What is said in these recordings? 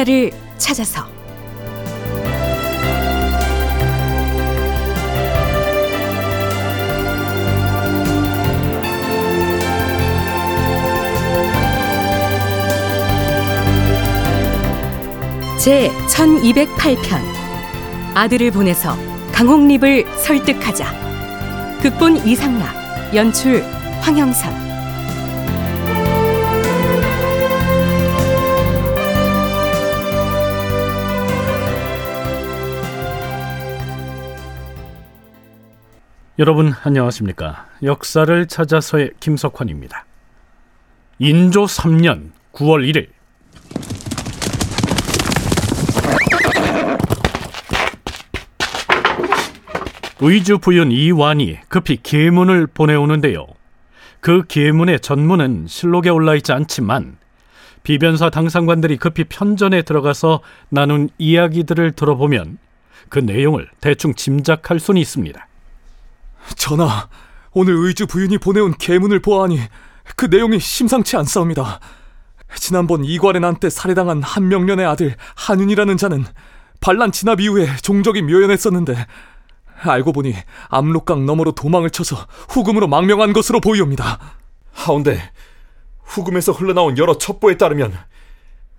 역사를 찾아서. 제 1208편. 아들을 보내서 강홍립을 설득하자. 극본 이상락 연출 황영선 여러분 안녕하십니까? 역사를 찾아서의 김석환입니다. 인조 3년 9월 1일 의주 부윤 이완이 급히 계문을 보내오는데요. 그 계문의 전문은 실록에 올라 있지 않지만 비변사 당상관들이 급히 편전에 들어가서 나눈 이야기들을 들어보면 그 내용을 대충 짐작할 수는 있습니다. 전하, 오늘 의주 부윤이 보내온 계문을 보아하니 그 내용이 심상치 않사옵니다. 지난번 이괄의 난때 살해당한 한명년의 아들 한윤이라는 자는 반란 진압 이후에 종적이 묘연했었는데 알고 보니 압록강 너머로 도망을 쳐서 후금으로 망명한 것으로 보이옵니다. 하운데 후금에서 흘러나온 여러 첩보에 따르면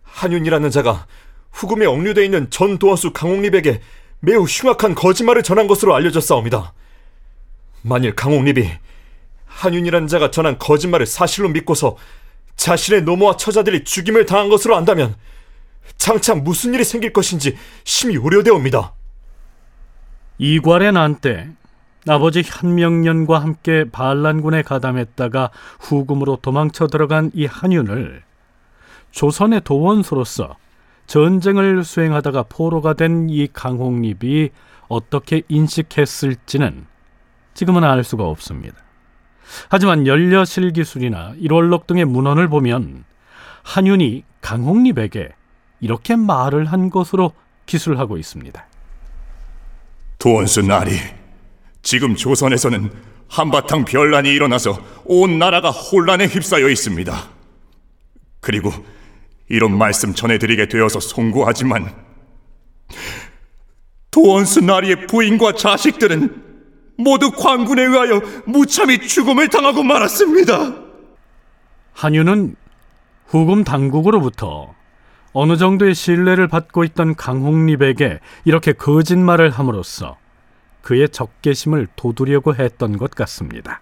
한윤이라는 자가 후금에 억류돼 있는 전 도원수 강홍립에게 매우 흉악한 거짓말을 전한 것으로 알려졌사옵니다. 만일 강홍립이 한윤이라는 자가 전한 거짓말을 사실로 믿고서 자신의 노모와 처자들이 죽임을 당한 것으로 안다면 장차 무슨 일이 생길 것인지 심히 우려되옵니다. 이괄의 난때 아버지 현명년과 함께 반란군에 가담했다가 후금으로 도망쳐 들어간 이 한윤을 조선의 도원수로서 전쟁을 수행하다가 포로가 된 이 강홍립이 어떻게 인식했을지는 지금은 알 수가 없습니다. 하지만 연려실 기술이나 일월록 등의 문헌을 보면 한윤이 강홍립에게 이렇게 말을 한 것으로 기술하고 있습니다. 도원수 나리, 지금 조선에서는 한바탕 변란이 일어나서 온 나라가 혼란에 휩싸여 있습니다. 그리고 이런 말씀 전해드리게 되어서 송구하지만 도원수 나리의 부인과 자식들은 모두 광군에 의하여 무참히 죽음을 당하고 말았습니다. 한유는 후금 당국으로부터 어느 정도의 신뢰를 받고 있던 강홍립에게 이렇게 거짓말을 함으로써 그의 적개심을 돋우려고 했던 것 같습니다.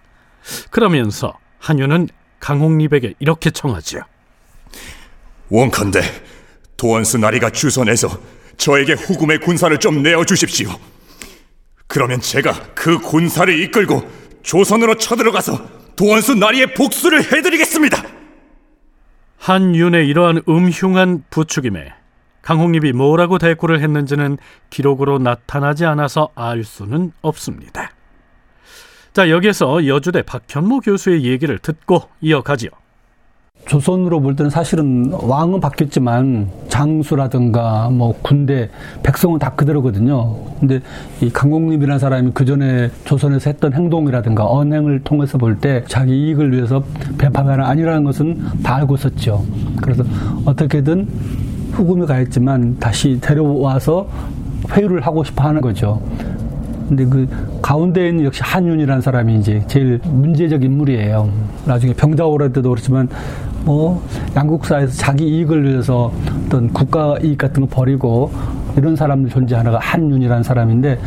그러면서 한유는 강홍립에게 이렇게 청하지요. 원컨대 도원수 나리가 주선해서 저에게 후금의 군사를 좀 내어 주십시오. 그러면 제가 그 군사를 이끌고 조선으로 쳐들어가서 도원수 나리의 복수를 해드리겠습니다. 한윤의 이러한 음흉한 부추김에 강홍립이 뭐라고 대꾸를 했는지는 기록으로 나타나지 않아서 알 수는 없습니다. 자, 여기서 여주대 박현모 교수의 얘기를 듣고 이어가지요. 조선으로 볼 때는 사실은 왕은 바뀌었지만 장수라든가 뭐 군대 백성은 다 그대로거든요. 근데 이 강공립이라는 사람이 그 전에 조선에서 했던 행동이라든가 언행을 통해서 볼 때 자기 이익을 위해서 배파가 아니라는 것은 다 알고 있었죠. 그래서 어떻게든 후금이 가했지만 다시 데려와서 회유를 하고 싶어 하는 거죠. 근데 그 가운데 있는 역시 한윤이라는 사람이 이제 제일 문제적 인물이에요. 나중에 병자호라 때도 그렇지만 뭐 양국 사에서 자기 이익을 위해서 어떤 국가 이익 같은 거 버리고 이런 사람들 존재 하나가 한윤이라는 사람인데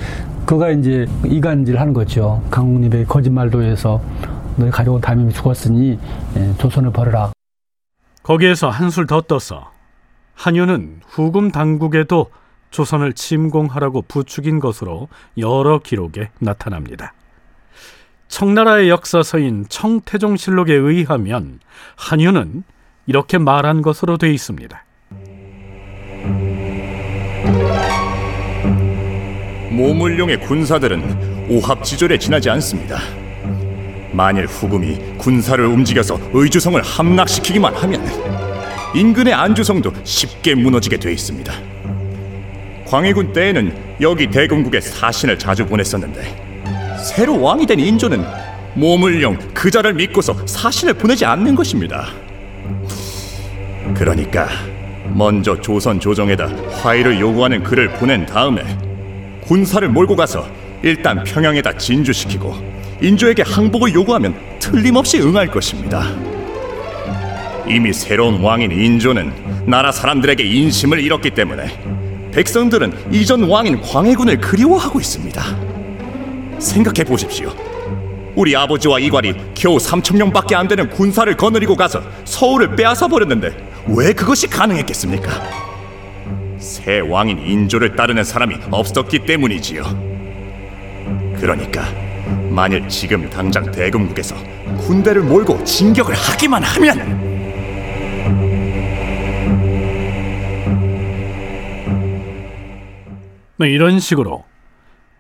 그가 이제 이간질 하는 거죠. 강국립의 거짓말도 해서 너희 가려운 담임이 죽었으니 예, 조선을 벌어라. 거기에서 한술 더 떠서 한윤은 후금 당국에도 조선을 침공하라고 부추긴 것으로 여러 기록에 나타납니다. 청나라의 역사서인 청태종실록에 의하면 한유는 이렇게 말한 것으로 되어 있습니다. 모물룡의 군사들은 오합지졸에 지나지 않습니다. 만일 후금이 군사를 움직여서 의주성을 함락시키기만 하면 인근의 안주성도 쉽게 무너지게 돼 있습니다. 광해군 때에는 여기 대금국에 사신을 자주 보냈었는데 새로 왕이 된 인조는 모물령 그자를 믿고서 사신을 보내지 않는 것입니다. 그러니까 먼저 조선 조정에다 화해를 요구하는 글을 보낸 다음에 군사를 몰고 가서 일단 평양에다 진주시키고 인조에게 항복을 요구하면 틀림없이 응할 것입니다. 이미 새로운 왕인 인조는 나라 사람들에게 인심을 잃었기 때문에 백성들은 이전 왕인 광해군을 그리워하고 있습니다. 생각해 보십시오. 우리 아버지와 이괄이 겨우 3천 명밖에 안 되는 군사를 거느리고 가서 서울을 빼앗아 버렸는데 왜 그것이 가능했겠습니까? 새 왕인 인조를 따르는 사람이 없었기 때문이지요. 그러니까 만일 지금 당장 대금국에서 군대를 몰고 진격을 하기만 하면 네, 이런 식으로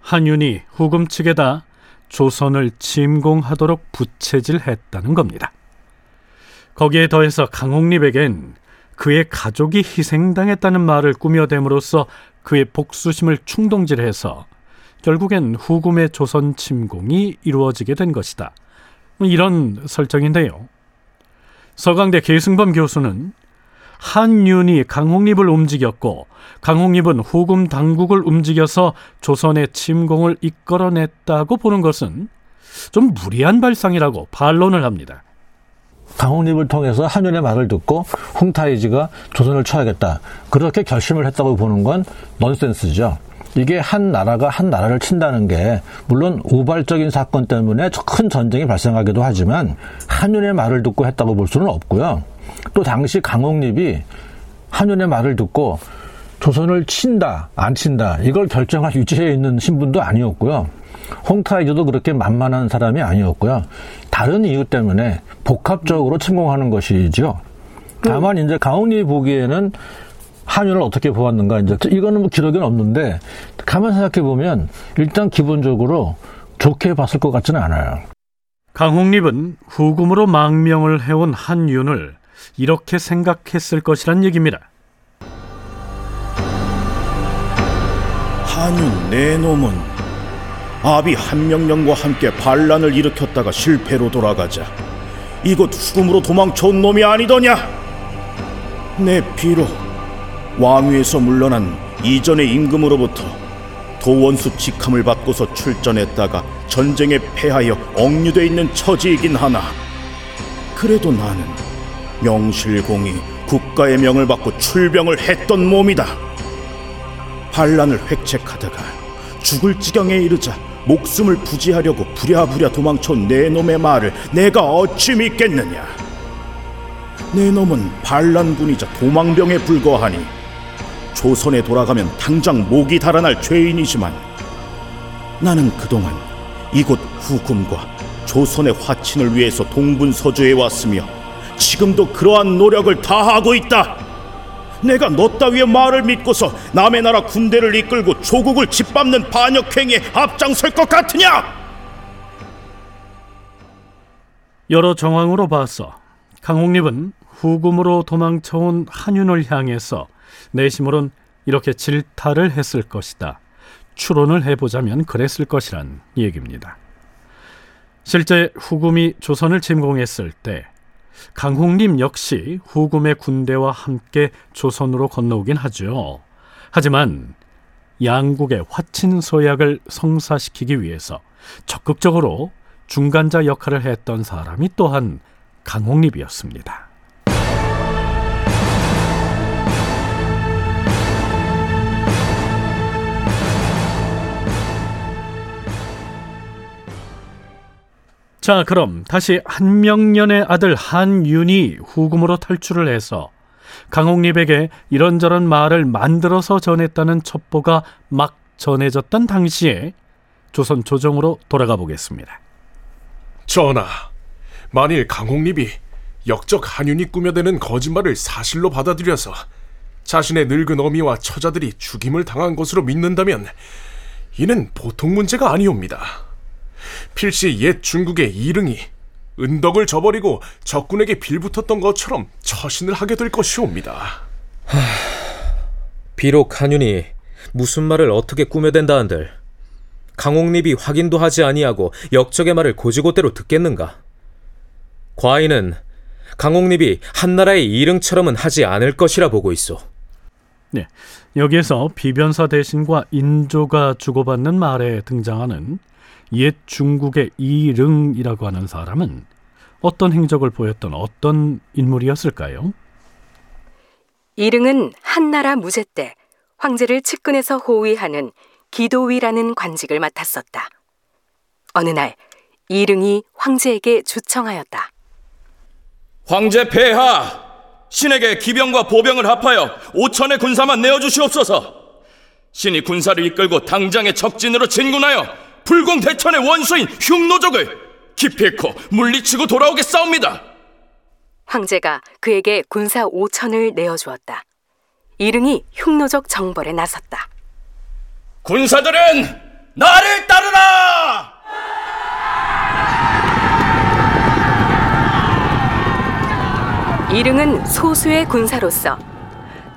한윤이 후금 측에다 조선을 침공하도록 부채질했다는 겁니다. 거기에 더해서 강홍립에겐 그의 가족이 희생당했다는 말을 꾸며댐으로써 그의 복수심을 충동질해서 결국엔 후금의 조선 침공이 이루어지게 된 것이다. 이런 설정인데요. 서강대 계승범 교수는 한윤이 강홍립을 움직였고 강홍립은 후금 당국을 움직여서 조선의 침공을 이끌어냈다고 보는 것은 좀 무리한 발상이라고 반론을 합니다. 강홍립을 통해서 한윤의 말을 듣고 홍타이지가 조선을 쳐야겠다. 그렇게 결심을 했다고 보는 건 넌센스죠. 이게 한 나라가 한 나라를 친다는 게 물론 우발적인 사건 때문에 큰 전쟁이 발생하기도 하지만 한윤의 말을 듣고 했다고 볼 수는 없고요. 또 당시 강홍립이 한윤의 말을 듣고 조선을 친다, 안 친다, 이걸 결정할 위치에 있는 신분도 아니었고요. 홍타이저도 그렇게 만만한 사람이 아니었고요. 다른 이유 때문에 복합적으로 침공하는 것이죠. 다만 이제 강홍립이 보기에는 한윤을 어떻게 보았는가 이제 이거는 뭐 기록에는 없는데 가만 생각해 보면 일단 기본적으로 좋게 봤을 것 같지는 않아요. 강홍립은 후금으로 망명을 해온 한윤을 이렇게 생각했을 것이란 얘기입니다. 한윤 내 놈은 아비 한명령과 함께 반란을 일으켰다가 실패로 돌아가자 이곳 후금으로 도망쳐온 놈이 아니더냐? 내 비록 왕위에서 물러난 이전의 임금으로부터 도원수 직함을 받고서 출전했다가 전쟁에 패하여 억류돼 있는 처지이긴 하나 그래도 나는 명실공히 국가의 명을 받고 출병을 했던 몸이다. 반란을 획책하다가 죽을 지경에 이르자 목숨을 부지하려고 부랴부랴 도망쳐온 내 놈의 말을 내가 어찌 믿겠느냐? 내 놈은 반란군이자 도망병에 불과하니 조선에 돌아가면 당장 목이 달아날 죄인이지만 나는 그동안 이곳 후금과 조선의 화친을 위해서 동분서주해 왔으며 지금도 그러한 노력을 다하고 있다. 내가 너 따위의 말을 믿고서 남의 나라 군대를 이끌고 조국을 짓밟는 반역행위에 앞장설 것 같으냐? 여러 정황으로 봐서 강홍립은 후금으로 도망쳐온 한윤을 향해서 내심으론 이렇게 질타를 했을 것이다. 추론을 해보자면 그랬을 것이란 얘기입니다. 실제 후금이 조선을 침공했을 때 강홍림 역시 후금의 군대와 함께 조선으로 건너오긴 하죠. 하지만 양국의 화친 서약을 성사시키기 위해서 적극적으로 중간자 역할을 했던 사람이 또한 강홍립이었습니다. 자, 그럼 다시 한명년의 아들 한윤이 후금으로 탈출을 해서 강홍립에게 이런저런 말을 만들어서 전했다는 첩보가 막 전해졌던 당시에 조선 조정으로 돌아가 보겠습니다. 전하, 만일 강홍립이 역적 한윤이 꾸며대는 거짓말을 사실로 받아들여서 자신의 늙은 어미와 처자들이 죽임을 당한 것으로 믿는다면 이는 보통 문제가 아니옵니다. 필시 옛 중국의 이릉이 은덕을 저버리고 적군에게 빌붙었던 것처럼 처신을 하게 될 것이옵니다. 비록 한윤이 무슨 말을 어떻게 꾸며댄다 한들 강홍립이 확인도 하지 아니하고 역적의 말을 고지고대로 듣겠는가? 과인은 강옥립이 한나라의 이릉처럼은 하지 않을 것이라 보고 있어. 네, 여기에서 비변사 대신과 인조가 주고받는 말에 등장하는 옛 중국의 이릉이라고 하는 사람은 어떤 행적을 보였던 어떤 인물이었을까요? 이릉은 한나라 무제 때 황제를 측근에서 호위하는 기도위라는 관직을 맡았었다. 어느 날 이릉이 황제에게 주청하였다. 황제 폐하, 신에게 기병과 보병을 합하여 5천의 군사만 내어주시옵소서. 신이 군사를 이끌고 당장의 적진으로 진군하여 불공대천의 원수인 흉노족을 기필코 물리치고 돌아오겠사옵니다. 황제가 그에게 군사 5천을 내어주었다. 이릉이 흉노적 정벌에 나섰다. 군사들은 나를 따르라! 이릉은 소수의 군사로서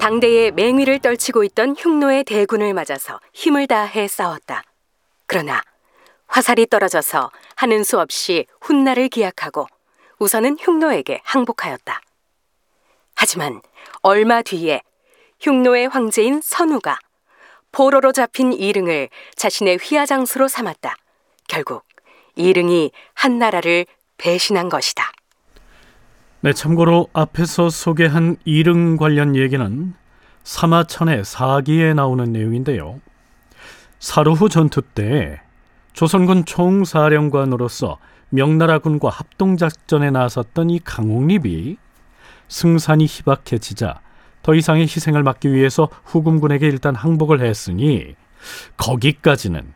당대의 맹위를 떨치고 있던 흉노의 대군을 맞아서 힘을 다해 싸웠다. 그러나 화살이 떨어져서 하는 수 없이 훗날을 기약하고 우선은 흉노에게 항복하였다. 하지만 얼마 뒤에 흉노의 황제인 선우가 포로로 잡힌 이릉을 자신의 휘하장수로 삼았다. 결국 이릉이 한나라를 배신한 것이다. 네, 참고로 앞에서 소개한 이릉 관련 얘기는 사마천의 사기에 나오는 내용인데요. 사루후 전투 때 조선군 총사령관으로서 명나라군과 합동작전에 나섰던 이 강옥립이 승산이 희박해지자 더 이상의 희생을 막기 위해서 후금군에게 일단 항복을 했으니 거기까지는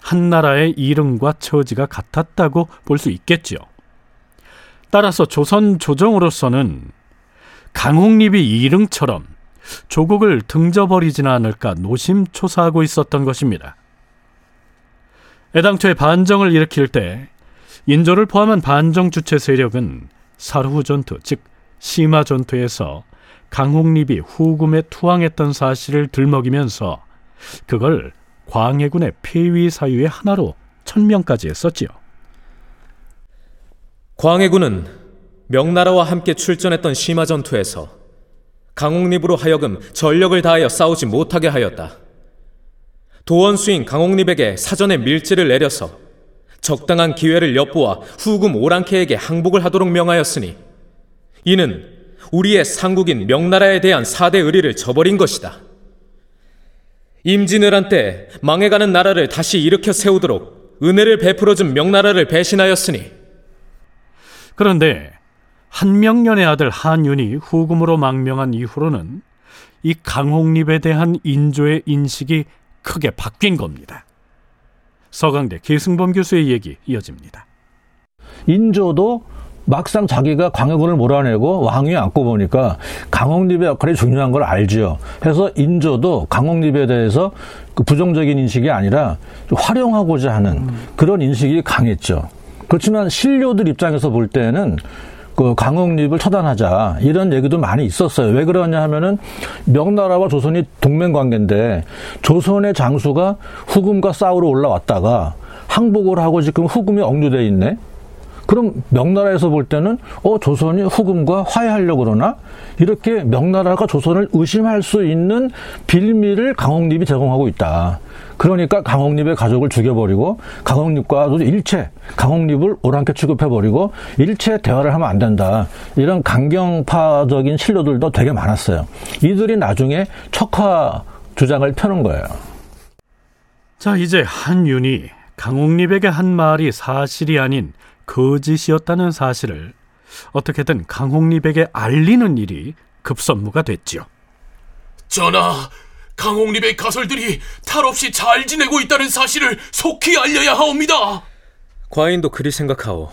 한나라의 이름과 처지가 같았다고 볼 수 있겠지요. 따라서 조선 조정으로서는 강홍립이 이릉처럼 조국을 등져버리지는 않을까 노심초사하고 있었던 것입니다. 애당초에 반정을 일으킬 때 인조를 포함한 반정 주체 세력은 사르후 전투, 즉 시마 전투에서 강홍립이 후금에 투항했던 사실을 들먹이면서 그걸 광해군의 폐위 사유의 하나로 천명까지 했었지요. 광해군은 명나라와 함께 출전했던 시마 전투에서 강옥립으로 하여금 전력을 다하여 싸우지 못하게 하였다. 도원수인 강옥립에게 사전에 밀지를 내려서 적당한 기회를 엿보아 후금 오랑캐에게 항복을 하도록 명하였으니 이는 우리의 상국인 명나라에 대한 사대 의리를 저버린 것이다. 임진왜란 때 망해가는 나라를 다시 일으켜 세우도록 은혜를 베풀어준 명나라를 배신하였으니 그런데 한명년의 아들 한윤이 후금으로 망명한 이후로는 이 강홍립에 대한 인조의 인식이 크게 바뀐 겁니다. 서강대 계승범 교수의 얘기 이어집니다. 인조도 막상 자기가 광해군을 몰아내고 왕위에 앉고 보니까 강홍립의 역할이 중요한 걸 알지요. 그래서 인조도 강홍립에 대해서 그 부정적인 인식이 아니라 활용하고자 하는 그런 인식이 강했죠. 그렇지만 신료들 입장에서 볼 때는 그 강홍립을 처단하자 이런 얘기도 많이 있었어요. 왜 그러냐 하면은 명나라와 조선이 동맹 관계인데 조선의 장수가 후금과 싸우러 올라왔다가 항복을 하고 지금 후금이 억류돼 있네. 그럼 명나라에서 볼 때는 어 조선이 후금과 화해하려고 그러나 이렇게 명나라가 조선을 의심할 수 있는 빌미를 강홍립이 제공하고 있다. 그러니까 강홍립의 가족을 죽여버리고 강홍립과도 일체 강홍립을 오랑캐 취급해버리고 일체 대화를 하면 안 된다. 이런 강경파적인 신료들도 되게 많았어요. 이들이 나중에 척화 주장을 펴는 거예요. 자, 이제 한윤이 강홍립에게 한 말이 사실이 아닌 거짓이었다는 사실을 어떻게든 강홍립에게 알리는 일이 급선무가 됐지요. 전하, 강홍립의 가설들이 탈 없이 잘 지내고 있다는 사실을 속히 알려야 하옵니다. 과인도 그리 생각하오.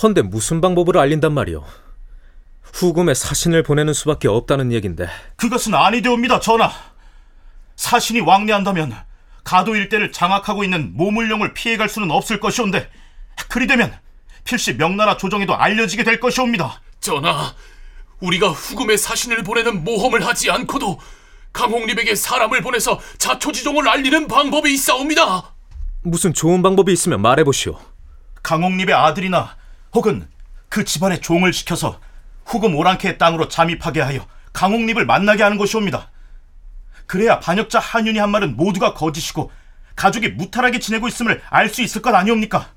헌데 무슨 방법으로 알린단 말이오? 후금에 사신을 보내는 수밖에 없다는 얘긴데 그것은 아니되옵니다, 전하. 사신이 왕래한다면 가도 일대를 장악하고 있는 모물령을 피해갈 수는 없을 것이온데 그리 되면 필시 명나라 조정에도 알려지게 될 것이옵니다. 전하, 우리가 후금의 사신을 보내는 모험을 하지 않고도 강홍립에게 사람을 보내서 자초지종을 알리는 방법이 있사옵니다. 무슨 좋은 방법이 있으면 말해보시오. 강홍립의 아들이나 혹은 그 집안의 종을 시켜서 후금 오랑캐의 땅으로 잠입하게 하여 강홍립을 만나게 하는 것이옵니다. 그래야 반역자 한윤이 한 말은 모두가 거짓이고 가족이 무탈하게 지내고 있음을 알 수 있을 것 아니옵니까?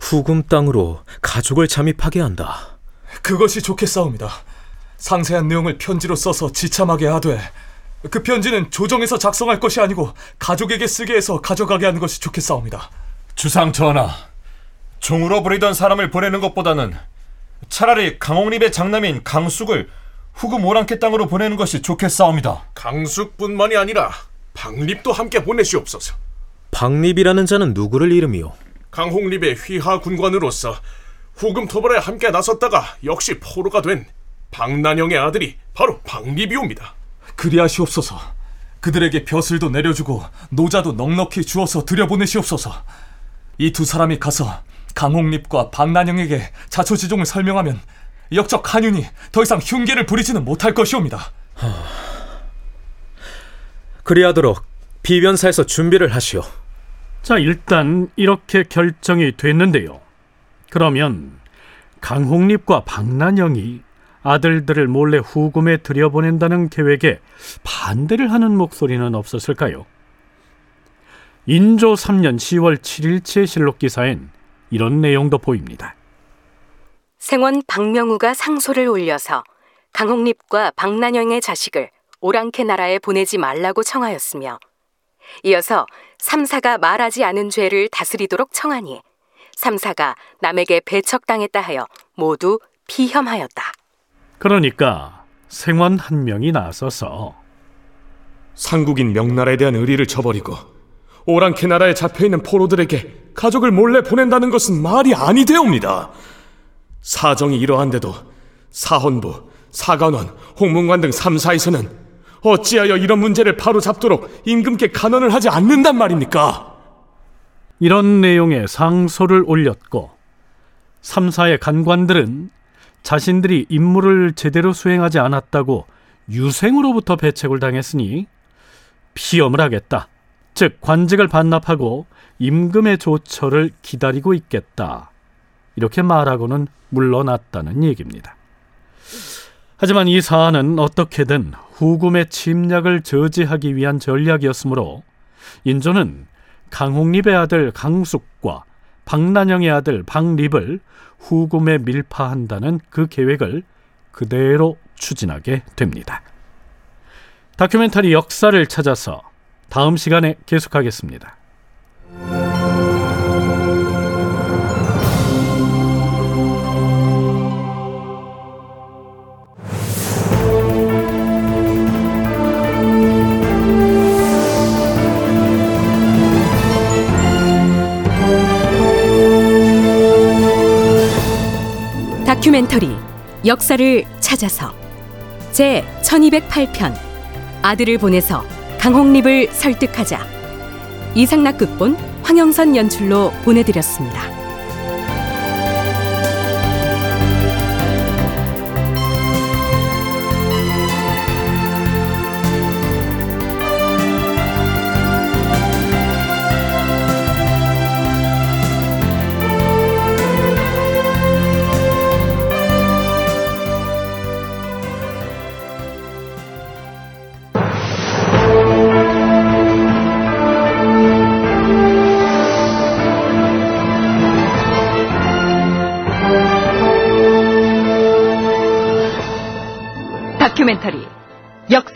후금 땅으로 가족을 잠입하게 한다. 그것이 좋겠사옵니다. 상세한 내용을 편지로 써서 지참하게 하되 그 편지는 조정에서 작성할 것이 아니고 가족에게 쓰게 해서 가져가게 하는 것이 좋겠사옵니다. 주상 전하, 종으로 부리던 사람을 보내는 것보다는 차라리 강옥립의 장남인 강숙을 후금 오랑캐 땅으로 보내는 것이 좋겠사옵니다. 강숙뿐만이 아니라 박립도 함께 보내시옵소서. 박립이라는 자는 누구를 이름이요? 강홍립의 휘하 군관으로서 후금 토벌에 함께 나섰다가 역시 포로가 된 박난영의 아들이 바로 박립이옵니다. 그리하시옵소서. 그들에게 벼슬도 내려주고 노자도 넉넉히 주어서 들여보내시옵소서. 이 두 사람이 가서 강홍립과 박난영에게 자초지종을 설명하면 역적 한윤이 더 이상 흉계를 부리지는 못할 것이옵니다. 그리하도록 비변사에서 준비를 하시오. 자, 일단 이렇게 결정이 됐는데요. 그러면 강홍립과 박난영이 아들들을 몰래 후금에 들여보낸다는 계획에 반대를 하는 목소리는 없었을까요? 인조 3년 10월 7일치의 실록 기사엔 이런 내용도 보입니다. 생원 박명우가 상소를 올려서 강홍립과 박난영의 자식을 오랑캐 나라에 보내지 말라고 청하였으며 이어서 삼사가 말하지 않은 죄를 다스리도록 청하니 삼사가 남에게 배척당했다 하여 모두 피혐하였다. 그러니까 생원 한 명이 나서서 상국인 명나라에 대한 의리를 저버리고 오랑캐 나라에 잡혀있는 포로들에게 가족을 몰래 보낸다는 것은 말이 아니되옵니다. 사정이 이러한데도 사헌부, 사관원, 홍문관 등 3사에서는 어찌하여 이런 문제를 바로 잡도록 임금께 간언을 하지 않는단 말입니까? 이런 내용의 상소를 올렸고 3사의 간관들은 자신들이 임무를 제대로 수행하지 않았다고 유생으로부터 배책을 당했으니 피험을 하겠다. 즉 관직을 반납하고 임금의 조처를 기다리고 있겠다. 이렇게 말하고는 물러났다는 얘기입니다. 하지만 이 사안은 어떻게든 후금의 침략을 저지하기 위한 전략이었으므로 인조는 강홍립의 아들 강숙과 박난영의 아들 박립을 후금에 밀파한다는 그 계획을 그대로 추진하게 됩니다. 다큐멘터리 역사를 찾아서 다음 시간에 계속하겠습니다. 다큐멘터리 역사를 찾아서 제 1208편 아들을 보내서 강홍립을 설득하자 이상락 극본 황영선 연출로 보내드렸습니다.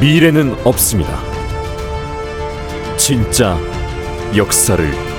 미래는 없습니다. 진짜 역사를